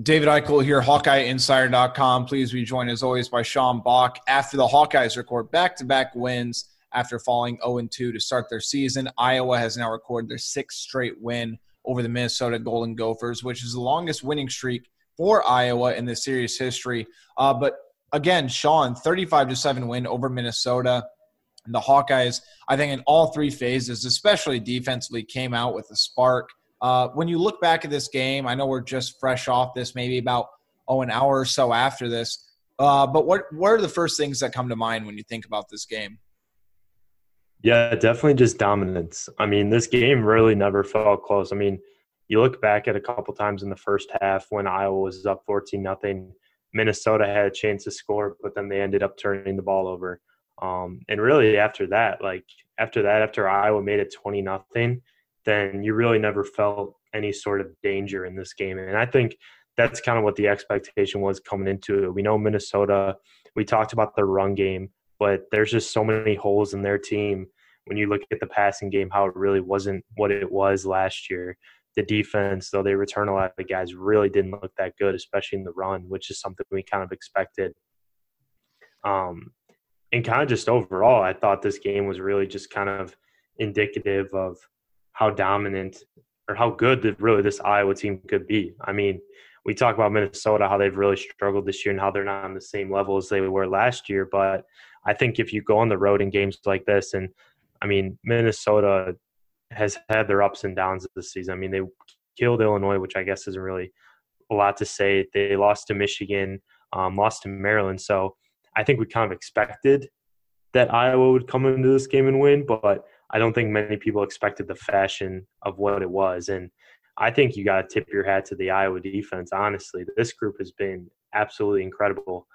David Eichel here, HawkeyeInsider.com. Please be joined as always by Sean Bach. After the Hawkeyes record back to back wins after falling 0 2 to start their season, Iowa has now recorded their sixth straight win over the Minnesota Golden Gophers, which is the longest winning streak for Iowa in the series history. Uh, but again, Sean, 35 to 7 win over Minnesota. The Hawkeyes, I think, in all three phases, especially defensively, came out with a spark. Uh, when you look back at this game, I know we're just fresh off this, maybe about oh an hour or so after this. Uh, but what what are the first things that come to mind when you think about this game? Yeah, definitely just dominance. I mean, this game really never felt close. I mean, you look back at a couple times in the first half when Iowa was up 14 nothing. Minnesota had a chance to score, but then they ended up turning the ball over. Um, and really, after that, like after that, after Iowa made it 20 nothing, then you really never felt any sort of danger in this game. And I think that's kind of what the expectation was coming into it. We know Minnesota, we talked about the run game, but there's just so many holes in their team when you look at the passing game, how it really wasn't what it was last year. The defense, though they return a lot of the guys, really didn't look that good, especially in the run, which is something we kind of expected. Um, and kind of just overall, I thought this game was really just kind of indicative of how dominant or how good that really this Iowa team could be. I mean, we talk about Minnesota, how they've really struggled this year and how they're not on the same level as they were last year. But I think if you go on the road in games like this, and I mean, Minnesota has had their ups and downs this season. I mean, they killed Illinois, which I guess isn't really a lot to say. They lost to Michigan, um, lost to Maryland. So I think we kind of expected that Iowa would come into this game and win, but I don't think many people expected the fashion of what it was. And I think you got to tip your hat to the Iowa defense. Honestly, this group has been absolutely incredible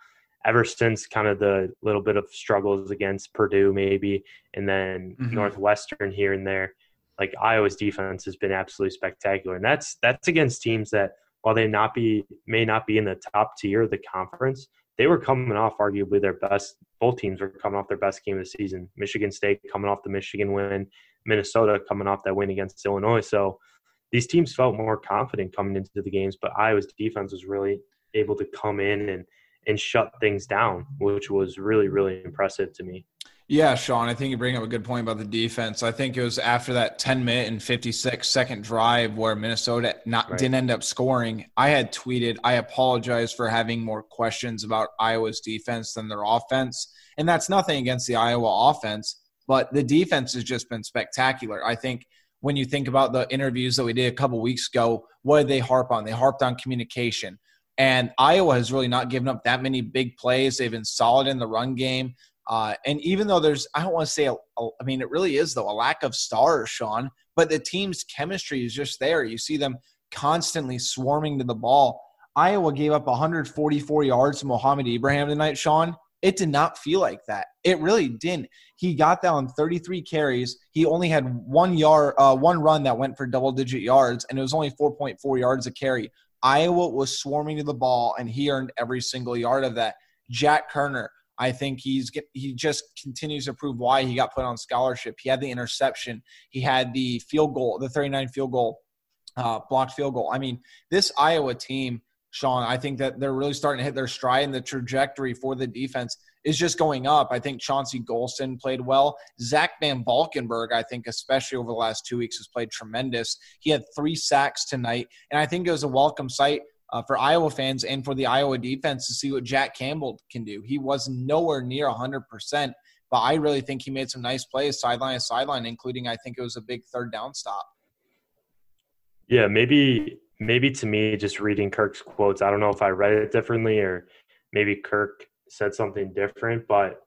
ever since kind of the little bit of struggles against Purdue, maybe, and then mm-hmm. Northwestern here and there. Like Iowa's defense has been absolutely spectacular, and that's that's against teams that while they not be may not be in the top tier of the conference, they were coming off arguably their best. Both teams were coming off their best game of the season. Michigan State coming off the Michigan win, Minnesota coming off that win against Illinois. So these teams felt more confident coming into the games, but Iowa's defense was really able to come in and and shut things down, which was really really impressive to me. Yeah, Sean, I think you bring up a good point about the defense. I think it was after that 10 minute and 56 second drive where Minnesota not right. didn't end up scoring. I had tweeted, I apologize for having more questions about Iowa's defense than their offense. And that's nothing against the Iowa offense, but the defense has just been spectacular. I think when you think about the interviews that we did a couple weeks ago, what did they harp on? They harped on communication. And Iowa has really not given up that many big plays. They've been solid in the run game. Uh, and even though there's, I don't want to say, a, a, I mean, it really is though a lack of stars, Sean. But the team's chemistry is just there. You see them constantly swarming to the ball. Iowa gave up 144 yards to Mohamed Ibrahim tonight, Sean. It did not feel like that. It really didn't. He got down 33 carries. He only had one yard, uh, one run that went for double-digit yards, and it was only 4.4 yards a carry. Iowa was swarming to the ball, and he earned every single yard of that. Jack Koerner, I think he's he just continues to prove why he got put on scholarship. He had the interception, he had the field goal, the 39 field goal, uh, blocked field goal. I mean, this Iowa team, Sean, I think that they're really starting to hit their stride, and the trajectory for the defense is just going up. I think Chauncey Golston played well. Zach Van Valkenburg, I think, especially over the last two weeks, has played tremendous. He had three sacks tonight, and I think it was a welcome sight uh, for Iowa fans and for the Iowa defense to see what Jack Campbell can do. He was nowhere near 100%, but I really think he made some nice plays sideline to sideline, including I think it was a big third down stop. Yeah, maybe maybe to me, just reading Kirk's quotes, I don't know if I read it differently or maybe Kirk said something different, but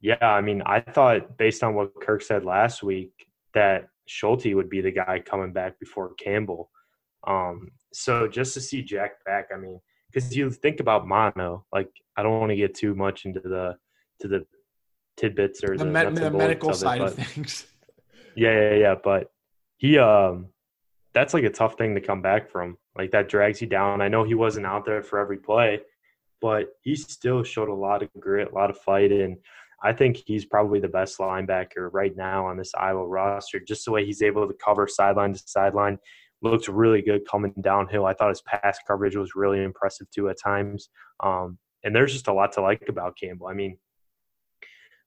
yeah, I mean, I thought based on what Kirk said last week that Schulte would be the guy coming back before Campbell. Um, so just to see Jack back, I mean, because you think about mono, like I don't want to get too much into the to the tidbits or the, the, med- the medical of it, side of things. Yeah, yeah, yeah. But he, um, that's like a tough thing to come back from. Like that drags you down. I know he wasn't out there for every play, but he still showed a lot of grit, a lot of fight, and I think he's probably the best linebacker right now on this Iowa roster. Just the way he's able to cover sideline to sideline looked really good coming downhill. I thought his pass coverage was really impressive too at times. Um, and there's just a lot to like about Campbell. I mean,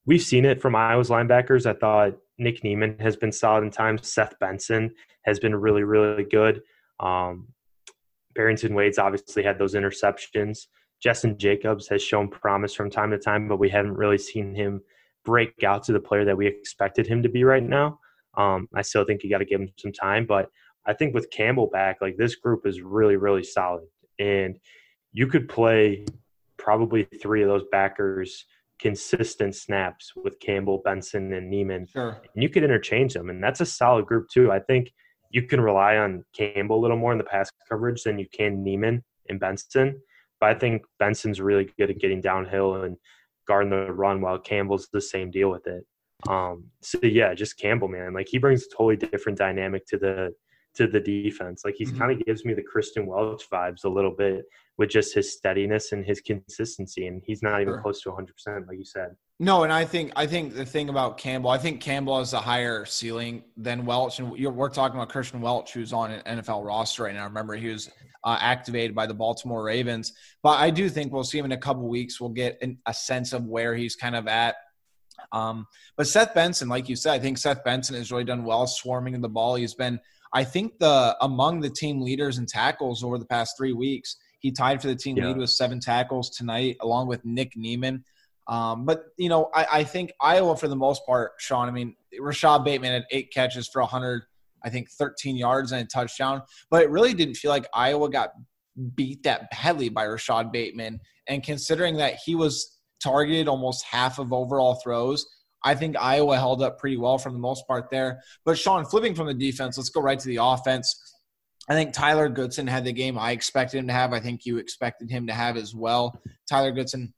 we've seen it from Iowa's linebackers. I thought Nick Niemann has been solid in times. Seth Benson has been really, really good. Um, Barrington Wade's obviously had those interceptions. Justin Jacobs has shown promise from time to time, but we haven't really seen him break out to the player that we expected him to be right now. Um, I still think you got to give him some time, but I think with Campbell back, like this group is really, really solid. And you could play probably three of those backers consistent snaps with Campbell, Benson, and Niemann. Sure. And you could interchange them. And that's a solid group too. I think you can rely on Campbell a little more in the pass coverage than you can Niemann and Benson. But I think Benson's really good at getting downhill and guarding the run while Campbell's the same deal with it. Um, so yeah, just Campbell, man. Like he brings a totally different dynamic to the to the defense. Like he's mm-hmm. kind of gives me the Kristian Welch vibes a little bit with just his steadiness and his consistency. And he's not even sure. close to 100, percent like you said. No, and I think I think the thing about Campbell, I think Campbell has a higher ceiling than Welch, and we're talking about Kristian Welch, who's on an NFL roster right now. I remember, he was uh, activated by the Baltimore Ravens, but I do think we'll see him in a couple weeks. We'll get an, a sense of where he's kind of at. Um, but Seth Benson, like you said, I think Seth Benson has really done well swarming the ball. He's been I think the among the team leaders in tackles over the past three weeks, he tied for the team yeah. lead with seven tackles tonight, along with Nick Niemann. Um, but you know, I, I, think Iowa for the most part, Sean. I mean, Rashod Bateman had eight catches for 100, I think 13 yards and a touchdown. But it really didn't feel like Iowa got beat that badly by Rashod Bateman. And considering that he was targeted almost half of overall throws, I think Iowa held up pretty well for the most part there. But Sean, flipping from the defense, let's go right to the offense. I think Tyler Goodson had the game I expected him to have. I think you expected him to have as well. Tyler Goodson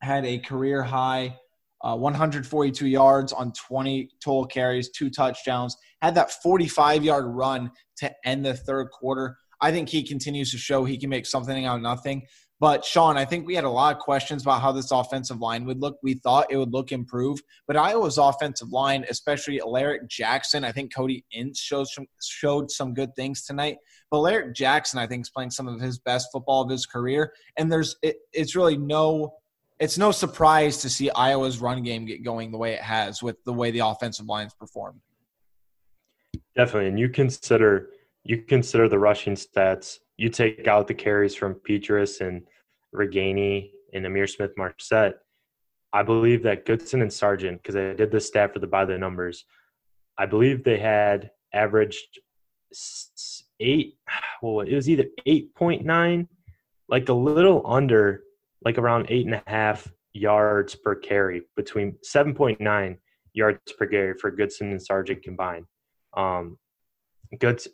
had a career high uh, 142 yards on 20 total carries, two touchdowns, had that 45 yard run to end the third quarter. I think he continues to show he can make something out of nothing. But Sean, I think we had a lot of questions about how this offensive line would look. We thought it would look improved, but Iowa's offensive line, especially Alaric Jackson, I think Cody Ince shows some, showed some good things tonight. But Alaric Jackson, I think, is playing some of his best football of his career, and there's it, it's really no it's no surprise to see Iowa's run game get going the way it has with the way the offensive line's performed. Definitely, and you consider you consider the rushing stats. You take out the carries from Petras and Ragaini and Ihmir Smith Marsette. I believe that Goodson and Sargent, because I did this stat for the by the numbers, I believe they had averaged eight. Well, it was either eight point nine, like a little under, like around eight and a half yards per carry, between seven point nine yards per carry for Goodson and Sargent combined. Um,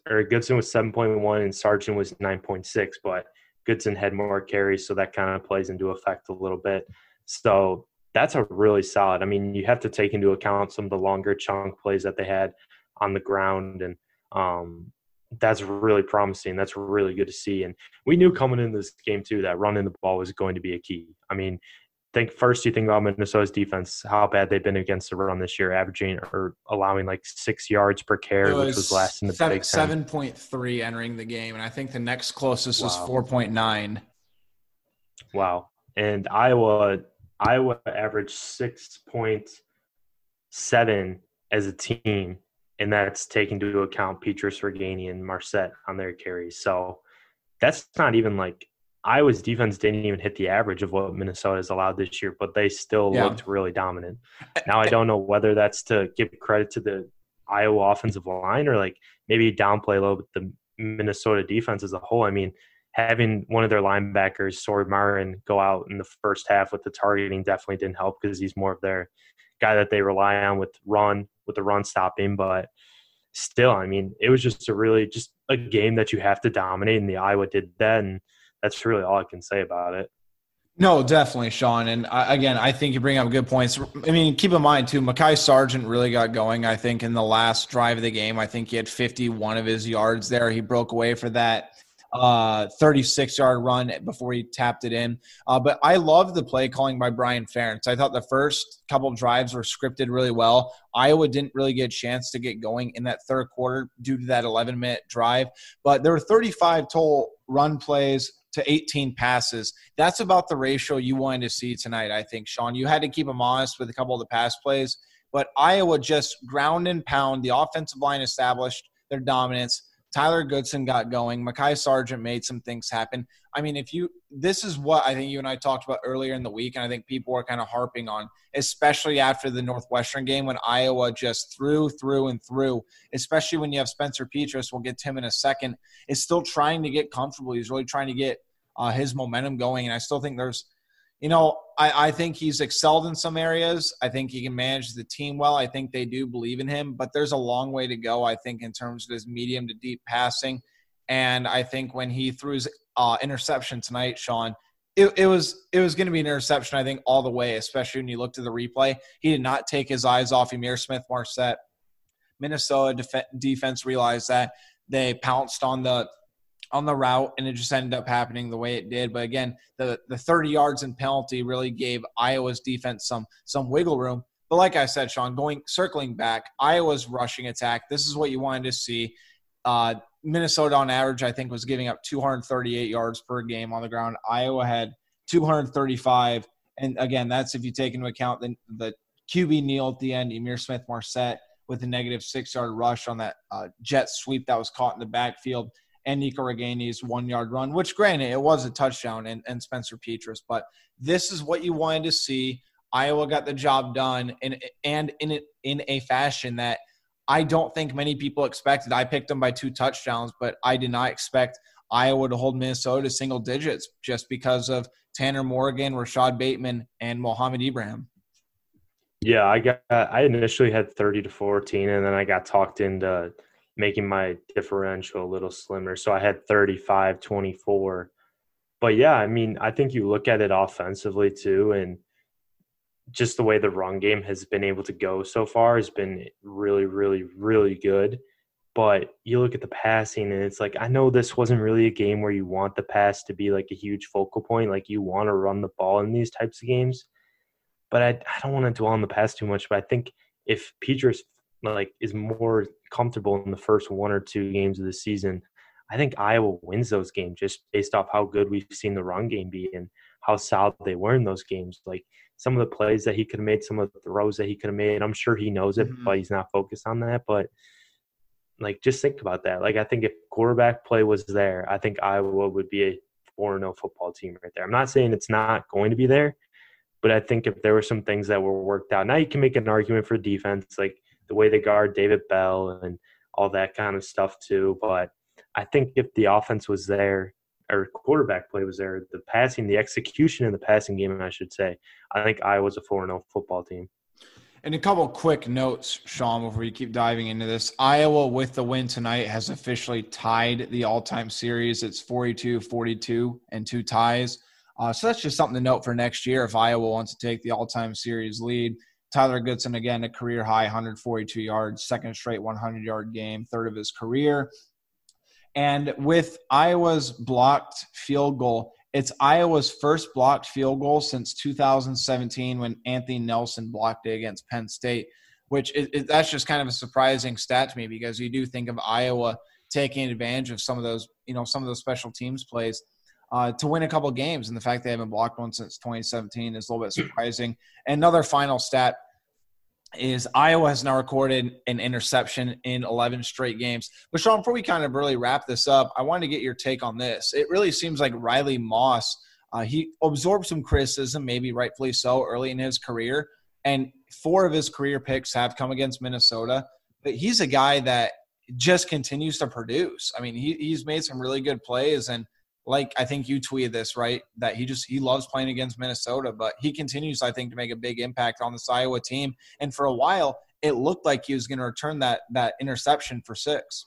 or Goodson was seven point one and Sargent was nine point six, but Goodson had more carries, so that kind of plays into effect a little bit. So that's a really solid. I mean, you have to take into account some of the longer chunk plays that they had on the ground, and um, that's really promising. That's really good to see. And we knew coming into this game too that running the ball was going to be a key. I mean, think first you think about Minnesota's defense, how bad they've been against the run this year, averaging or allowing like six yards per carry, was which was last in the seven, Big Ten. Seven point three entering the game, and I think the next closest wow. was four point nine. Wow! And Iowa, Iowa averaged six point seven as a team, and that's taking into account Petras, Ragaini, and Marsette on their carries. So that's not even like Iowa's defense didn't even hit the average of what Minnesota has allowed this year, but they still yeah. looked really dominant. Now I don't know whether that's to give credit to the Iowa offensive line or like maybe downplay a little bit the Minnesota defense as a whole. I mean, having one of their linebackers, Sori Marin, go out in the first half with the targeting definitely didn't help because he's more of their guy that they rely on with run with the run stopping. But still, I mean, it was just a really just a game that you have to dominate, and the Iowa did that. And that's really all I can say about it. No, definitely, Sean. And I, again, I think you bring up good points. I mean, keep in mind too, Mekhi Sargent really got going. I think in the last drive of the game, I think he had 51 of his yards there. He broke away for that uh, 36 yard run before he tapped it in. Uh, but I love the play calling by Brian Ferentz. I thought the first couple drives were scripted really well. Iowa didn't really get a chance to get going in that third quarter due to that 11 minute drive. But there were 35 total run plays to 18 passes. That's about the ratio you wanted to see tonight, I think, Sean. You had to keep them honest with a couple of the pass plays, but Iowa just ground and pound. The offensive line established their dominance. Tyler Goodson got going. Mekhi Sargent made some things happen. I mean, if you, this is what I think you and I talked about earlier in the week, and I think people are kind of harping on, especially after the Northwestern game when Iowa just threw, through, and through, especially when you have Spencer Petras. We'll get to him in a second, is still trying to get comfortable. He's really trying to get uh, his momentum going. And I still think there's, you know, I, I think he's excelled in some areas. I think he can manage the team well. I think they do believe in him, but there's a long way to go, I think, in terms of his medium to deep passing. And I think when he threw his uh, interception tonight, Sean, it, it, was it was going to be an interception, I think, all the way, especially when you look to the replay. He did not take his eyes off Ihmir Smith Marsette. Minnesota def- defense realized that. They pounced on the on the route, and it just ended up happening the way it did. But again, the the 30 yards and penalty really gave Iowa's defense some some wiggle room. But like I said, Sean, going circling back, Iowa's rushing attack. This is what you wanted to see. Uh, Minnesota, on average, I think was giving up 238 yards per game on the ground. Iowa had 235, and again, that's if you take into account the the QB kneel at the end, Ihmir Smith Marsette with a negative six yard rush on that uh, jet sweep that was caught in the backfield and Nico Ragaini's one yard run, which granted it was a touchdown and, and Spencer Petras, but this is what you wanted to see. Iowa got the job done and and in it in a fashion that I don't think many people expected. I picked them by two touchdowns, but I did not expect Iowa to hold Minnesota to single digits just because of Tanner Morgan, Rashod Bateman, and Mohamed Ibrahim. Yeah, I got I initially had 30 to 14 and then I got talked into making my differential a little slimmer. So I had 35 24. But yeah, I mean, I think you look at it offensively too, and just the way the run game has been able to go so far has been really, really, really good. But you look at the passing, and it's like, I know this wasn't really a game where you want the pass to be like a huge focal point. Like, you want to run the ball in these types of games. But I, I don't want to dwell on the pass too much. But I think if Petras like is more comfortable in the first one or two games of the season, I think Iowa wins those games just based off how good we've seen the run game be and how solid they were in those games. Like some of the plays that he could have made, some of the throws that he could have made. I'm sure he knows it, mm-hmm. but he's not focused on that. But like, just think about that. Like, I think if quarterback play was there, I think Iowa would be a 4 0 football team right there. I'm not saying it's not going to be there, but I think if there were some things that were worked out, now you can make an argument for defense. Like, the way they guard David Bell and all that kind of stuff too. But I think if the offense was there or quarterback play was there, the passing, the execution in the passing game, I should say, I think Iowa's a 4 0 football team. And a couple quick notes, Sean, before you keep diving into this. Iowa, with the win tonight, has officially tied the all time series. It's 42 42 and two ties. Uh, so that's just something to note for next year if Iowa wants to take the all time series lead. Tyler Goodson, again, a career high 142 yards, second straight 100 yard game, third of his career. And with Iowa's blocked field goal, it's Iowa's first blocked field goal since 2017 when Anthony Nelson blocked it against Penn State, which that's just kind of a surprising stat to me because you do think of Iowa taking advantage of some of those, you know, some of those special teams plays uh, to win a couple games. And the fact they haven't blocked one since 2017 is a little bit surprising. Another final stat is Iowa has now recorded an interception in 11 straight games. But Sean, before we kind of really wrap this up, I wanted to get your take on this. It really seems like Riley Moss, uh, he absorbed some criticism, maybe rightfully so, early in his career. And four of his career picks have come against Minnesota. But he's a guy that just continues to produce. I mean, he, he's made some really good plays and – like I think you tweeted this, right? That he just he loves playing against Minnesota, but he continues, I think, to make a big impact on this Iowa team. And for a while, it looked like he was going to return that that interception for six.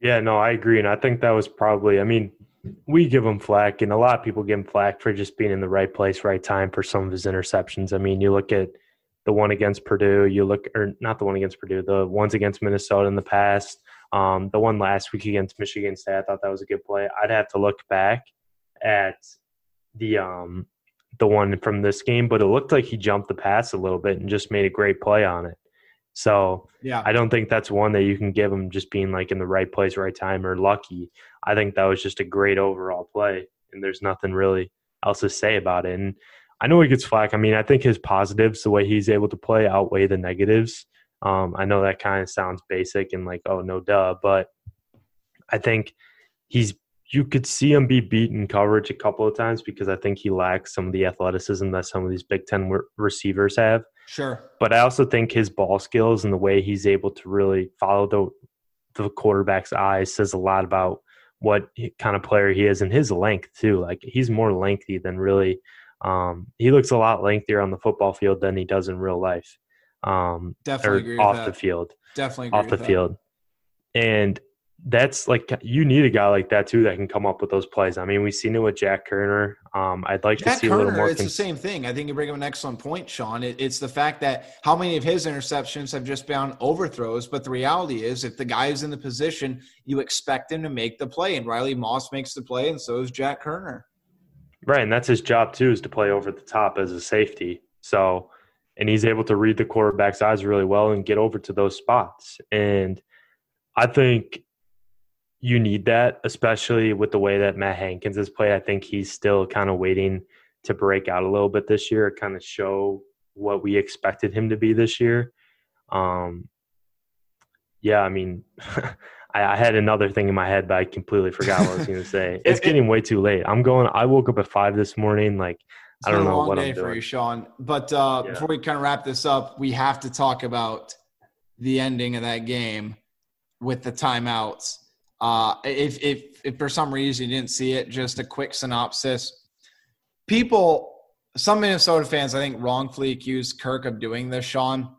Yeah, no, I agree. And I think that was probably, I mean, we give him flack, and a lot of people give him flack for just being in the right place, right time for some of his interceptions. I mean, you look at the one against Purdue, you look, or not the one against Purdue, the ones against Minnesota in the past, um, the one last week against Michigan State. I thought that was a good play. I'd have to look back at the um, the one from this game, but it looked like he jumped the pass a little bit and just made a great play on it. So yeah, I don't think that's one that you can give him just being like in the right place, right time, or lucky. I think that was just a great overall play, and there's nothing really else to say about it. And I know he gets flack. I mean, I think his positives, the way he's able to play, outweigh the negatives. Um, I know that kind of sounds basic and like, oh no, duh, but I think he's you could see him be beaten coverage a couple of times because I think he lacks some of the athleticism that some of these Big Ten receivers have. Sure. But I also think his ball skills and the way he's able to really follow the the quarterback's eyes says a lot about what kind of player he is and his length too. Like he's more lengthy than really. Um, he looks a lot lengthier on the football field than he does in real life. Um, Definitely off the field. Definitely off the field. And that's like you need a guy like that too that can come up with those plays. I mean, we've seen it with Jack Koerner. Um, I'd like Jack to see Koerner, a little more. It's the same thing. I think you bring up an excellent point, Sean. It, it's the fact that how many of his interceptions have just been overthrows, but the reality is, if the guy is in the position, you expect him to make the play, and Riley Moss makes the play, and so is Jack Koerner. Right, and that's his job too, is to play over the top as a safety. So, and he's able to read the quarterback's eyes really well and get over to those spots. And I think you need that, especially with the way that Matt Hankins has played. I think he's still kind of waiting to break out a little bit this year, kind of show what we expected him to be this year. Um, yeah, I mean, I, I, had another thing in my head, but I completely forgot what I was going to say. It's getting way too late. I'm going. I woke up at five this morning. Like, it's I don't know what I'm doing. for you, Sean. But uh, yeah. before we kind of wrap this up, we have to talk about the ending of that game with the timeouts. Uh, if, if, if for some reason you didn't see it, just a quick synopsis. People, some Minnesota fans, I think, wrongfully accused Kirk of doing this, Sean.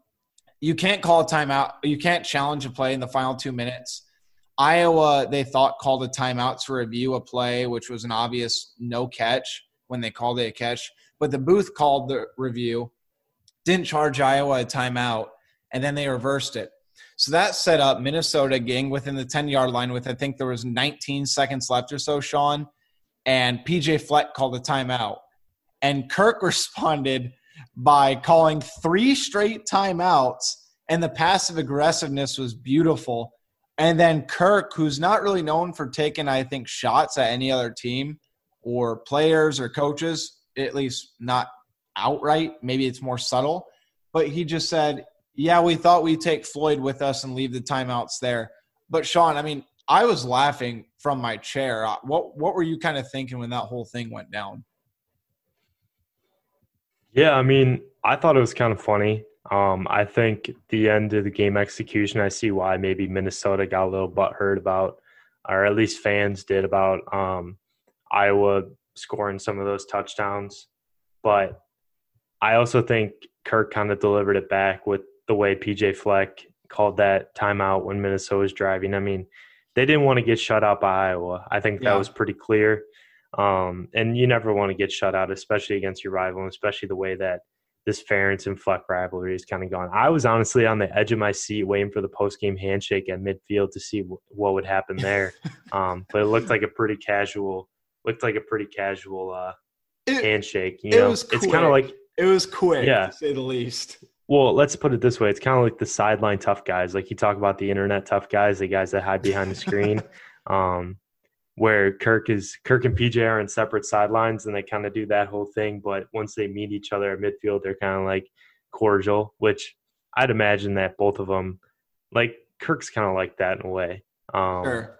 You can't call a timeout. You can't challenge a play in the final two minutes. Iowa, they thought, called a timeout to review a play, which was an obvious no catch when they called it a catch. But the booth called the review, didn't charge Iowa a timeout, and then they reversed it. So that set up Minnesota getting within the 10 yard line with, I think there was 19 seconds left or so, Sean. And PJ Fleck called a timeout. And Kirk responded by calling three straight timeouts. And the passive aggressiveness was beautiful. And then Kirk, who's not really known for taking, I think, shots at any other team or players or coaches, at least not outright. Maybe it's more subtle. But he just said, yeah, we thought we'd take Floyd with us and leave the timeouts there. But Sean, I mean, I was laughing from my chair. Uh, what what were you kind of thinking when that whole thing went down? Yeah, I mean, I thought it was kind of funny. Um, I think the end of the game execution, I see why maybe Minnesota got a little butthurt about, or at least fans did about um, Iowa scoring some of those touchdowns. But I also think Kirk kind of delivered it back with the way PJ Fleck called that timeout when Minnesota was driving. I mean, they didn't want to get shut out by Iowa. I think that yeah. was pretty clear. Um, and you never want to get shut out, especially against your rival, and especially the way that this Ferentz and Fleck rivalry is kind of gone. I was honestly on the edge of my seat waiting for the post game handshake at midfield to see w- what would happen there. um, but it looked like a pretty casual, looked like a pretty casual uh, it, handshake. You know, it's kind of like it was quick, yeah, to say the least. Well, let's put it this way: it's kind of like the sideline tough guys. Like you talk about the internet tough guys, the guys that hide behind the screen. um, where Kirk is Kirk and PJ are on separate sidelines, and they kind of do that whole thing. But once they meet each other at midfield, they're kind of like cordial. Which I'd imagine that both of them, like Kirk's kind of like that in a way. Um, sure.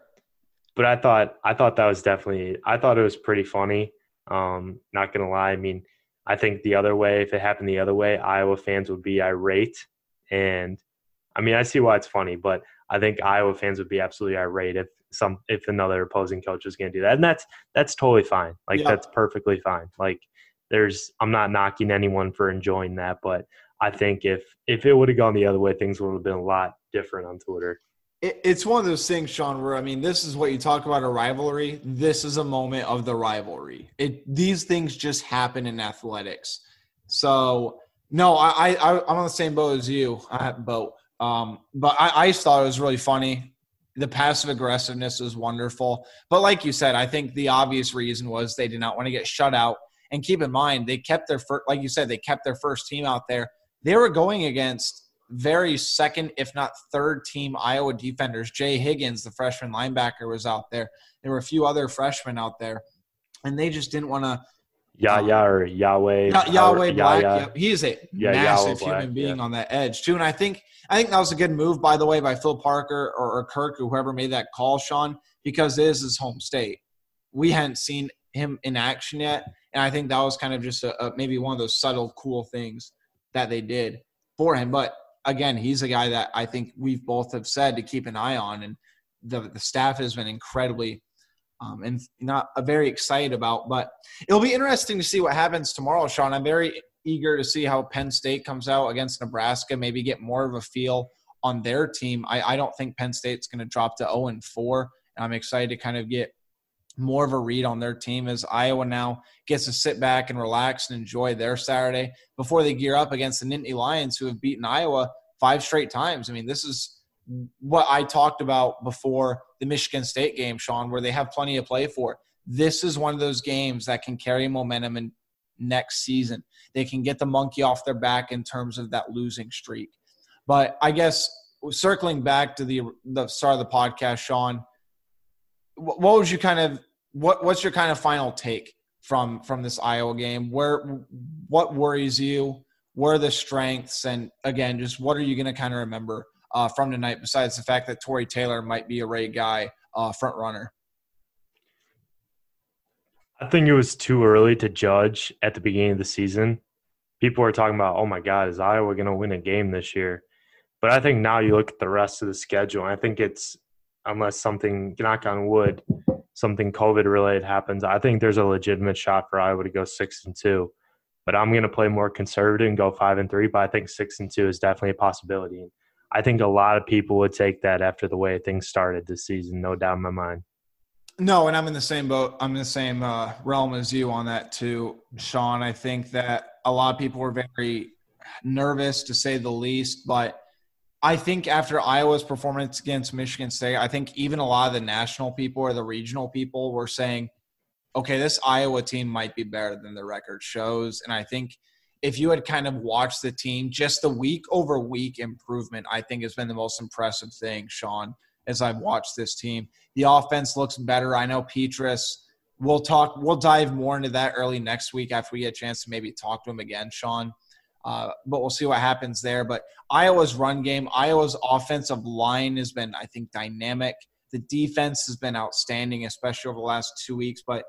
But I thought I thought that was definitely I thought it was pretty funny. Um, not gonna lie, I mean, I think the other way, if it happened the other way, Iowa fans would be irate. And I mean, I see why it's funny, but I think Iowa fans would be absolutely irate if some if another opposing coach was going to do that, and that's that's totally fine. Like yeah. that's perfectly fine. Like there's I'm not knocking anyone for enjoying that, but I think if if it would have gone the other way, things would have been a lot different on Twitter. It's one of those things, Sean, where I mean, this is what you talk about a rivalry. This is a moment of the rivalry. It these things just happen in athletics. So no, I, I I'm on the same boat as you. I have boat. Um, but I, I just thought it was really funny. The passive aggressiveness was wonderful. But like you said, I think the obvious reason was they did not want to get shut out. And keep in mind, they kept their first, like you said, they kept their first team out there. They were going against very second, if not third team Iowa defenders. Jay Higgins, the freshman linebacker, was out there. There were a few other freshmen out there, and they just didn't want to. Yahya um, or Yahweh. Yahweh Black. Yep. He is a yeah, massive human being yeah. on that edge too, and I think I think that was a good move, by the way, by Phil Parker or, or Kirk or whoever made that call, Sean, because it is his home state. We hadn't seen him in action yet, and I think that was kind of just a, a maybe one of those subtle, cool things that they did for him. But again, he's a guy that I think we've both have said to keep an eye on, and the the staff has been incredibly um, and not uh, very excited about. But it'll be interesting to see what happens tomorrow, Sean. I'm very eager to see how Penn State comes out against Nebraska. Maybe get more of a feel on their team. I, I don't think Penn State's going to drop to 0 and 4. And I'm excited to kind of get more of a read on their team as Iowa now gets to sit back and relax and enjoy their Saturday before they gear up against the Nittany Lions, who have beaten Iowa five straight times. I mean, this is what I talked about before the Michigan State game, Sean, where they have plenty to play for. This is one of those games that can carry momentum in next season. They can get the monkey off their back in terms of that losing streak. But I guess circling back to the the start of the podcast, Sean, what was you kind of what what's your kind of final take from from this Iowa game? Where what worries you? Where are the strengths? And again, just what are you going to kind of remember uh, from tonight? Besides the fact that Tory Taylor might be a Ray guy uh, front runner. I think it was too early to judge at the beginning of the season. People are talking about, oh my God, is Iowa going to win a game this year? But I think now you look at the rest of the schedule, I think it's unless something, knock on wood, something COVID related happens, I think there's a legitimate shot for Iowa to go six and two. But I'm going to play more conservative and go five and three. But I think six and two is definitely a possibility. I think a lot of people would take that after the way things started this season, no doubt in my mind. No, and I'm in the same boat. I'm in the same uh, realm as you on that too, Sean. I think that a lot of people were very nervous to say the least, but I think after Iowa's performance against Michigan State, I think even a lot of the national people or the regional people were saying, okay, this Iowa team might be better than the record shows. And I think if you had kind of watched the team, just the week over week improvement, I think has been the most impressive thing, Sean, as I've watched this team. The offense looks better. I know Petras, We'll talk. We'll dive more into that early next week after we get a chance to maybe talk to him again, Sean. Uh, but we'll see what happens there. But Iowa's run game, Iowa's offensive line has been, I think, dynamic. The defense has been outstanding, especially over the last two weeks. But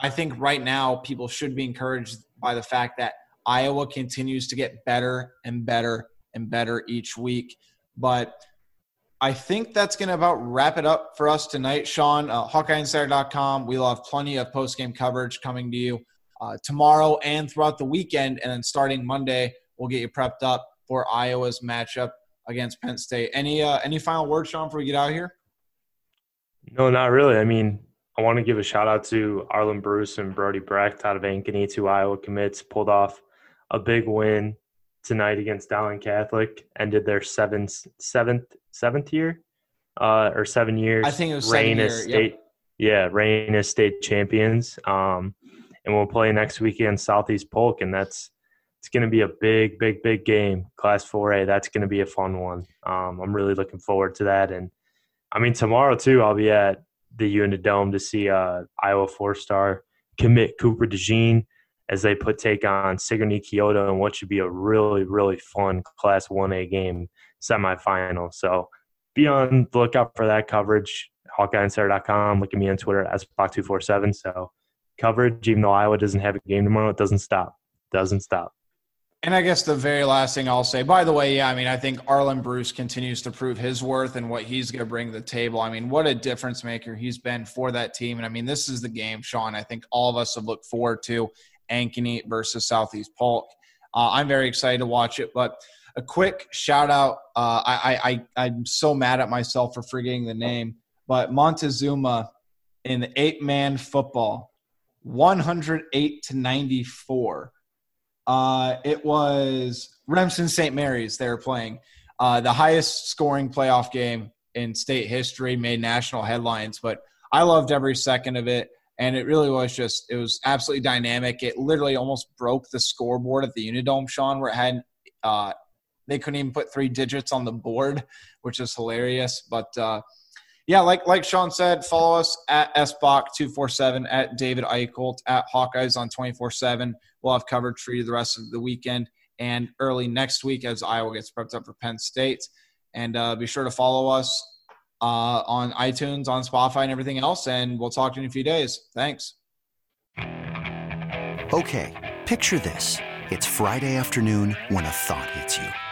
I think right now people should be encouraged by the fact that Iowa continues to get better and better and better each week. But I think that's going to about wrap it up for us tonight, Sean. Uh, HawkeyeInsider.com. We'll have plenty of post game coverage coming to you uh, tomorrow and throughout the weekend. And then starting Monday, we'll get you prepped up for Iowa's matchup against Penn State. Any uh, any final words, Sean, before we get out here? No, not really. I mean, I want to give a shout out to Arland Bruce and Brody Brecht out of Ankeny, two Iowa commits, pulled off a big win tonight against Dowling Catholic, ended their seventh seventh seventh year, uh, or seven years. I think it was reign as state. Yep. Yeah, reign as state champions. Um, and we'll play next weekend Southeast Polk, and that's it's going to be a big, big, big game. Class 4A. That's going to be a fun one. Um, I'm really looking forward to that. And I mean, tomorrow too, I'll be at the Unidome to see uh, Iowa four-star commit Cooper DeJean as they put take on Sigourney Keota and what should be a really, really fun Class 1A game semifinal. So be on the lookout for that coverage. HawkeyeInsider.com. Look at me on Twitter at SBach247. So coverage, even though Iowa doesn't have a game tomorrow, it doesn't stop. Doesn't stop. And I guess the very last thing I'll say, by the way, yeah, I mean, I think Arland Bruce continues to prove his worth and what he's going to bring to the table. I mean, what a difference maker he's been for that team. And I mean, this is the game, Sean, I think all of us have looked forward to Ankeny versus Southeast Polk. Uh, I'm very excited to watch it. But a quick shout out uh, I, I, I'm so mad at myself for forgetting the name, but Montezuma in eight man football, 108 to 94 uh, it was Remsen St. Mary's they were playing. Uh, the highest scoring playoff game in state history made national headlines, but I loved every second of it. And it really was just, it was absolutely dynamic. It literally almost broke the scoreboard at the Unidome, Sean, where it had, uh, they couldn't even put three digits on the board, which is hilarious. But, uh, yeah, like like Sean said, follow us at SBach247, at David Eichholt, at Hawkeyes on 24 7. We'll have coverage for you the rest of the weekend and early next week as Iowa gets prepped up for Penn State. And uh, be sure to follow us uh, on iTunes, on Spotify, and everything else. And we'll talk to you in a few days. Thanks. Okay, picture this. It's Friday afternoon when a thought hits you.